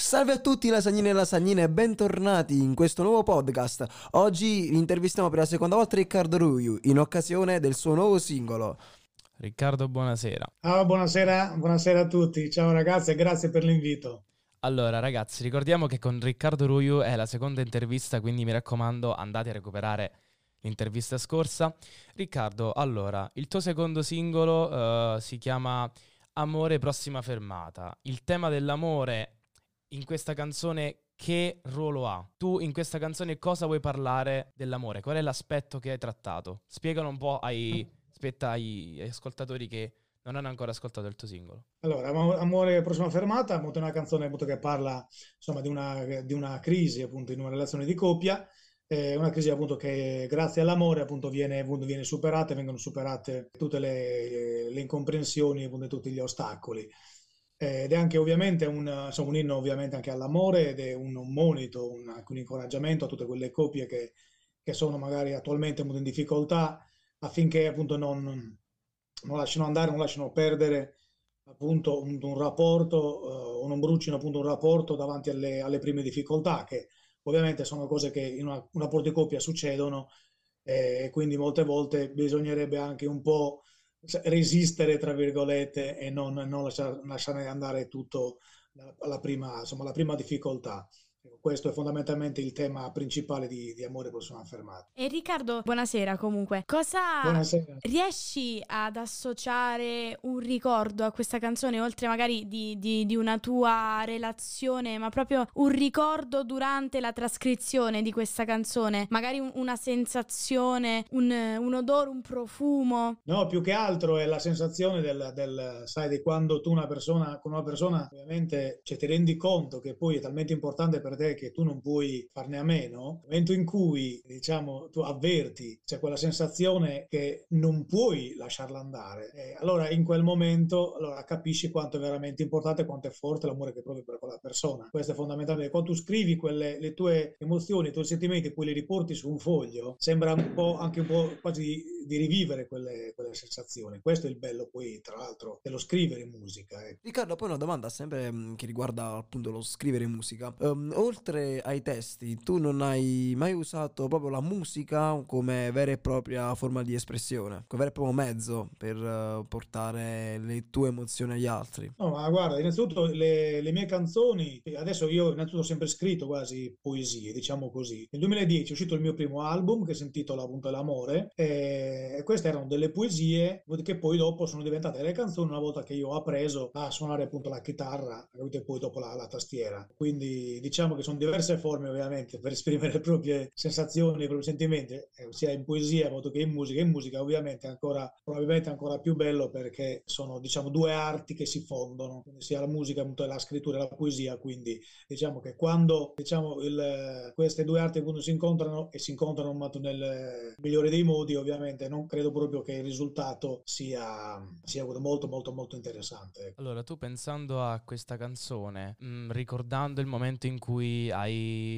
Salve a tutti lasagnine e lasagnine e bentornati in questo nuovo podcast. Oggi intervistiamo per la seconda volta Riccardo Ruiu in occasione del suo nuovo singolo. Riccardo, buonasera. Ah, buonasera, buonasera a tutti. Ciao ragazzi e grazie per l'invito. Allora, ragazzi, ricordiamo che con Riccardo Ruiu è la seconda intervista, quindi mi raccomando, andate a recuperare l'intervista scorsa. Riccardo, allora, il tuo secondo singolo uh, si chiama Amore prossima fermata. Il tema dell'amore in questa canzone che ruolo ha? Tu in questa canzone cosa vuoi parlare dell'amore? Qual è l'aspetto che hai trattato? Spiegalo un po' ai, aspetta, ai, ascoltatori che non hanno ancora ascoltato il tuo singolo. Allora, Amore prossima fermata, è una canzone appunto, che parla insomma, di, una, di una crisi appunto, in una relazione di coppia, eh, una crisi appunto che grazie all'amore appunto viene, appunto, viene superata, vengono superate tutte le, le incomprensioni e tutti gli ostacoli ed è anche ovviamente un, insomma, un inno ovviamente anche all'amore ed è un, un monito, un, un, incoraggiamento a tutte quelle coppie che, che sono magari attualmente in difficoltà affinché appunto non, non lasciano andare, non lasciano perdere appunto un, un rapporto uh, o non brucino appunto un rapporto davanti alle, alle, prime difficoltà che ovviamente sono cose che in una, un rapporto di coppia succedono eh, e quindi molte volte bisognerebbe anche un po' resistere, tra virgolette, e non, non lasciare, lasciare, andare tutto alla prima, insomma, alla prima difficoltà. Questo è fondamentalmente il tema principale di, di Amore Persona Fermata. E Riccardo, buonasera comunque. Cosa buonasera. riesci ad associare un ricordo a questa canzone, oltre magari di, di, di, una tua relazione, ma proprio un ricordo durante la trascrizione di questa canzone? Magari un, una sensazione, un, un, odore, un profumo? No, più che altro è la sensazione del, del sai, di quando tu una persona, con una persona, ovviamente cioè, ti rendi conto che poi è talmente importante per te che tu non puoi farne a meno, nel momento in cui diciamo tu avverti, c'è quella sensazione che non puoi lasciarla andare, eh, allora in quel momento allora capisci quanto è veramente importante, quanto è forte l'amore che provi per quella persona. Questo è fondamentale. Quando tu scrivi quelle, le tue emozioni, i tuoi sentimenti, poi li riporti su un foglio, sembra un po' anche un po' quasi di, rivivere quelle, quelle, sensazioni. Questo è il bello poi, tra l'altro, dello scrivere musica. Eh. Riccardo, poi una domanda sempre mm, che riguarda appunto lo scrivere musica. Um, oltre ai testi, tu non hai mai usato proprio la musica come vera e propria forma di espressione, come vero e proprio mezzo per uh, portare le tue emozioni agli altri? No, ma guarda, innanzitutto le, le, mie canzoni, adesso io innanzitutto ho sempre scritto quasi poesie, diciamo così. Nel 2010 è uscito il mio primo album che si intitola appunto L'amore e queste erano delle poesie che poi dopo sono diventate delle canzoni una volta che io ho appreso a suonare appunto la chitarra e poi dopo la, la tastiera. Quindi diciamo che sono diverse forme ovviamente per esprimere le proprie sensazioni, i propri sentimenti, eh, sia in poesia che in musica. In musica ovviamente è ancora, probabilmente ancora più bello perché sono diciamo due arti che si fondono, sia la musica appunto la scrittura e la poesia, quindi diciamo che quando diciamo il, queste due arti appunto si incontrano e si incontrano nel migliore dei modi ovviamente non credo proprio che il risultato sia, sia molto molto molto interessante. Allora tu pensando a questa canzone, mh, mm, ricordando il momento in cui hai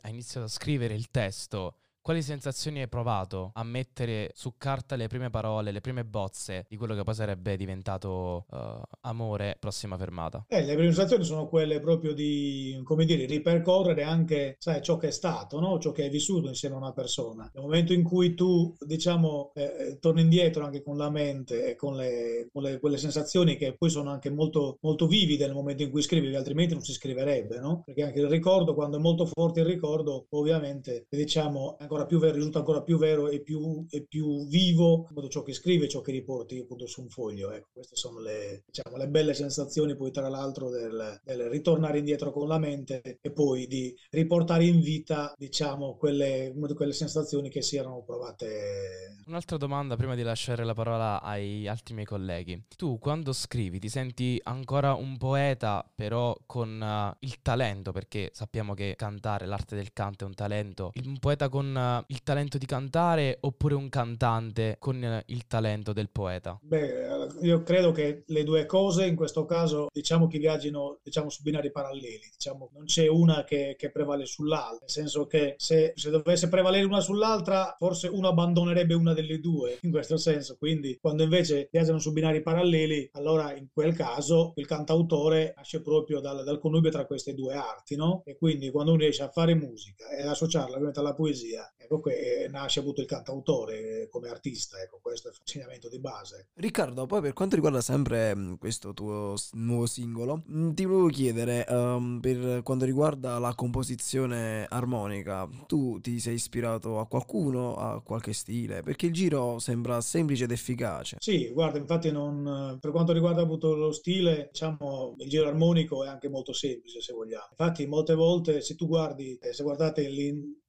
hai, iniziato a scrivere il testo, quali sensazioni hai provato a mettere su carta le prime parole, le prime bozze di quello che poi sarebbe diventato uh, amore, prossima fermata? Eh, le prime sensazioni sono quelle proprio di, come dire, ripercorrere anche, sai, ciò che è stato, no? ciò che hai vissuto insieme a una persona. Nel momento in cui tu, diciamo, eh, eh, torni indietro anche con la mente e con, le, con le, quelle sensazioni che poi sono anche molto, molto vivide nel momento in cui scrivi, altrimenti non si scriverebbe, no? Perché anche il ricordo, quando è molto forte il ricordo, ovviamente, diciamo, ancora ancora più vero, risulta ancora più vero e più, e più vivo appunto, ciò che scrive, ciò che riporti appunto su un foglio. Ecco, queste sono le, diciamo, le belle sensazioni poi tra l'altro del, del, ritornare indietro con la mente e poi di riportare in vita diciamo quelle, quelle sensazioni che si erano provate. Un'altra domanda prima di lasciare la parola ai altri miei colleghi. Tu quando scrivi ti senti ancora un poeta però con uh, il talento perché sappiamo che cantare, l'arte del canto è un talento, un poeta con il talento di cantare oppure un cantante con il talento del poeta? Beh, io credo che le due cose in questo caso diciamo che viaggino diciamo, su binari paralleli, diciamo, non c'è una che, che prevale sull'altra, nel senso che se, se, dovesse prevalere una sull'altra forse uno abbandonerebbe una delle due in questo senso, quindi quando invece viaggiano su binari paralleli allora in quel caso il cantautore nasce proprio dal, dal connubio tra queste due arti, no? E quindi quando uno riesce a fare musica e associarla ovviamente alla poesia, ecco che nasce appunto il cantautore come artista, ecco questo è il fascinamento di base. Riccardo, poi per quanto riguarda sempre mm, questo tuo nuovo singolo, mm, ti volevo chiedere um, per quanto riguarda la composizione armonica, tu ti sei ispirato a qualcuno, a qualche stile? Perché il giro sembra semplice ed efficace. Sì, guarda, infatti non, per quanto riguarda appunto lo stile, diciamo, il giro armonico è anche molto semplice se vogliamo. Infatti molte volte se tu guardi, eh, se guardate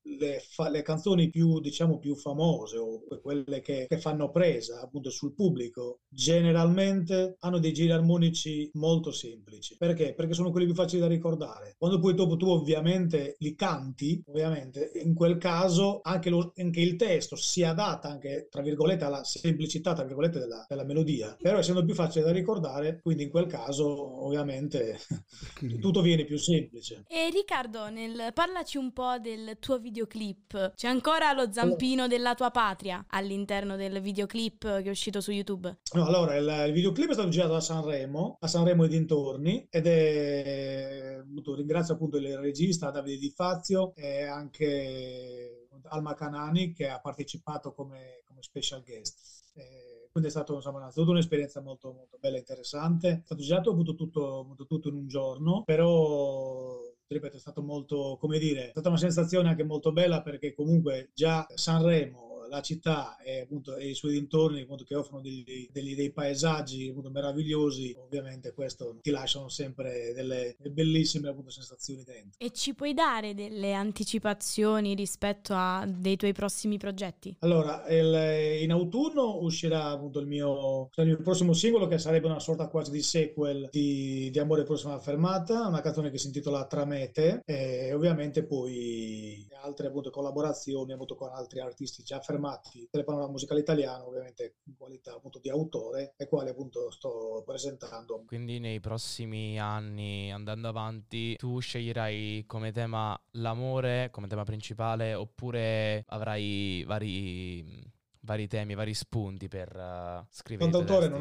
le, fa- le, canzoni più, diciamo, più famose o quelle che, che, fanno presa appunto sul pubblico, generalmente hanno dei giri armonici molto semplici. Perché? Perché sono quelli più facili da ricordare. Quando poi dopo tu ovviamente li canti, ovviamente in quel caso anche, lo, anche il testo si adatta anche, tra virgolette, alla semplicità, tra virgolette, della, della melodia. Però essendo più facile da ricordare, quindi in quel caso ovviamente tutto viene più semplice. E Riccardo, nel, parlaci un po' del tuo video videoclip. C'è ancora lo zampino della tua patria all'interno del videoclip che è uscito su YouTube? No, allora, il, il videoclip è stato girato a Sanremo, a Sanremo e dintorni, ed è... Ringrazio appunto il regista Davide Di Fazio e anche Alma Canani che ha partecipato come, come special guest. Eh, quindi è insomma, innanzitutto un'esperienza molto, molto bella e interessante. È stato girato appunto tutto, tutto in un giorno, però ripeto, è stato molto, come dire, è stata una sensazione anche molto bella perché comunque già Sanremo la città e, appunto, e i suoi dintorni appunto, che offrono degli, degli, dei paesaggi appunto, meravigliosi, ovviamente questo ti lasciano sempre delle, bellissime appunto, sensazioni dentro. E ci puoi dare delle anticipazioni rispetto a dei tuoi prossimi progetti? Allora, il, in autunno uscirà appunto il mio, il mio, prossimo singolo che sarebbe una sorta quasi di sequel di, di Amore Prossima Fermata, una canzone che si intitola Tramete e ovviamente poi altre appunto collaborazioni appunto con altri artisti già fermati fermati del panorama musicale italiano, ovviamente in qualità appunto di autore, e quale appunto sto presentando. Quindi nei prossimi anni, andando avanti, tu sceglierai come tema l'amore, come tema principale, oppure avrai vari vari temi, vari spunti per uh, scrivere. L'autore non,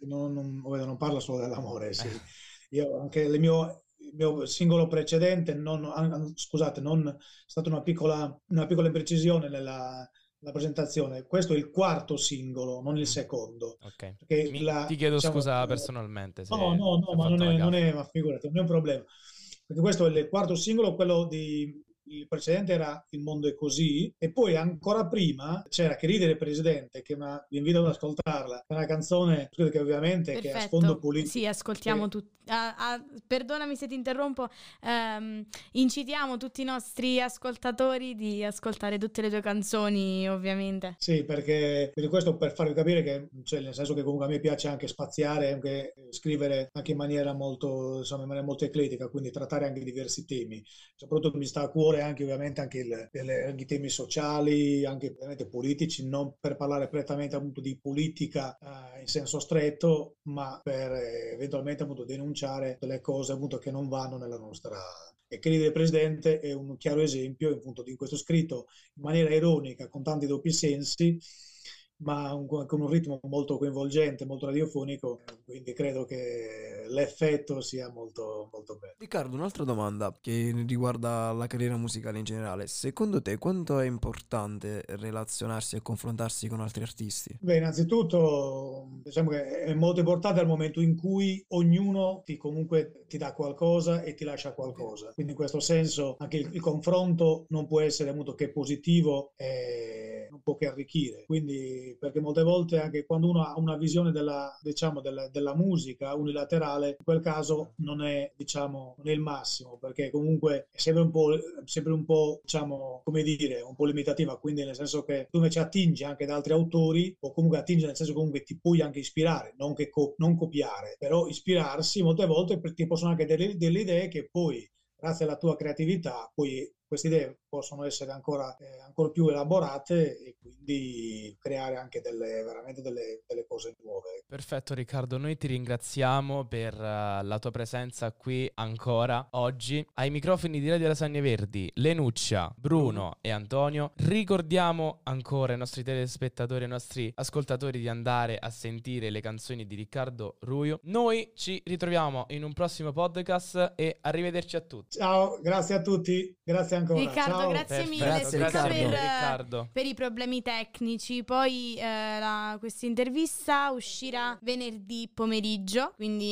non, non, non, parla solo dell'amore, sì. Io anche il mio, il mio singolo precedente, non, scusate, non è stata una piccola, una piccola imprecisione nella, la presentazione. Questo è il quarto singolo, non il mm. secondo. Ok. La, ti chiedo diciamo, scusa personalmente. no, no, no, ma non è, non è, ma figurati, non è un problema. Perché questo è il quarto singolo, quello di il precedente era Il mondo è così e poi ancora prima c'era Che ridere presidente che vi invito ad ascoltarla. È una canzone che ovviamente Perfetto. che ha sfondo politico. Sì ascoltiamo tutti ah, ah, perdonami se ti interrompo um, incitiamo tutti i nostri ascoltatori di ascoltare tutte le tue canzoni ovviamente. Sì perché per questo per farvi capire che cioè, nel senso che comunque a me piace anche spaziare anche scrivere anche in maniera molto insomma in maniera molto ecletica quindi trattare anche diversi temi. Soprattutto mi sta a cuore anche ovviamente anche, il, il, i temi sociali, anche ovviamente politici, non per parlare prettamente appunto di politica eh, in senso stretto, ma per eh, eventualmente appunto denunciare delle cose appunto che non vanno nella nostra e che del Presidente è un chiaro esempio appunto di questo scritto in maniera ironica, con tanti doppi sensi, ma un, con un ritmo molto coinvolgente, molto radiofonico, quindi credo che l'effetto sia molto, molto bello. Riccardo, un'altra domanda che riguarda la carriera musicale in generale. Secondo te quanto è importante relazionarsi e confrontarsi con altri artisti? Beh, innanzitutto diciamo che è molto importante al momento in cui ognuno ti comunque ti dà qualcosa e ti lascia qualcosa. Quindi in questo senso anche il, il confronto non può essere molto che positivo e non può che arricchire. Quindi perché molte volte anche quando uno ha una visione della, diciamo, della, della musica unilaterale, in quel caso non è, diciamo, non è il massimo, perché comunque è sempre un po', sempre un po', diciamo, come dire, un po' limitativa, quindi nel senso che tu invece attingi anche da altri autori, o comunque attingi nel senso che comunque ti puoi anche ispirare, non, che co- non copiare, però ispirarsi molte volte ti possono anche delle, delle idee che poi grazie alla tua creatività puoi queste idee possono essere ancora, eh, ancora più elaborate e quindi creare anche delle, veramente delle, delle, cose nuove. Perfetto Riccardo, noi ti ringraziamo per uh, la tua presenza qui ancora oggi. Ai microfoni di Radio Lasagne Verdi, Lenuccia, Bruno e Antonio, ricordiamo ancora ai nostri telespettatori e ai nostri ascoltatori di andare a sentire le canzoni di Riccardo Ruio. Noi ci ritroviamo in un prossimo podcast e arrivederci a tutti. Ciao, grazie a tutti, grazie ancora. Riccardo, Ciao. grazie Perfetto. mille Grazie, scusa Riccardo. per, Riccardo. per i problemi tecnici. Poi eh, questa intervista uscirà venerdì pomeriggio, quindi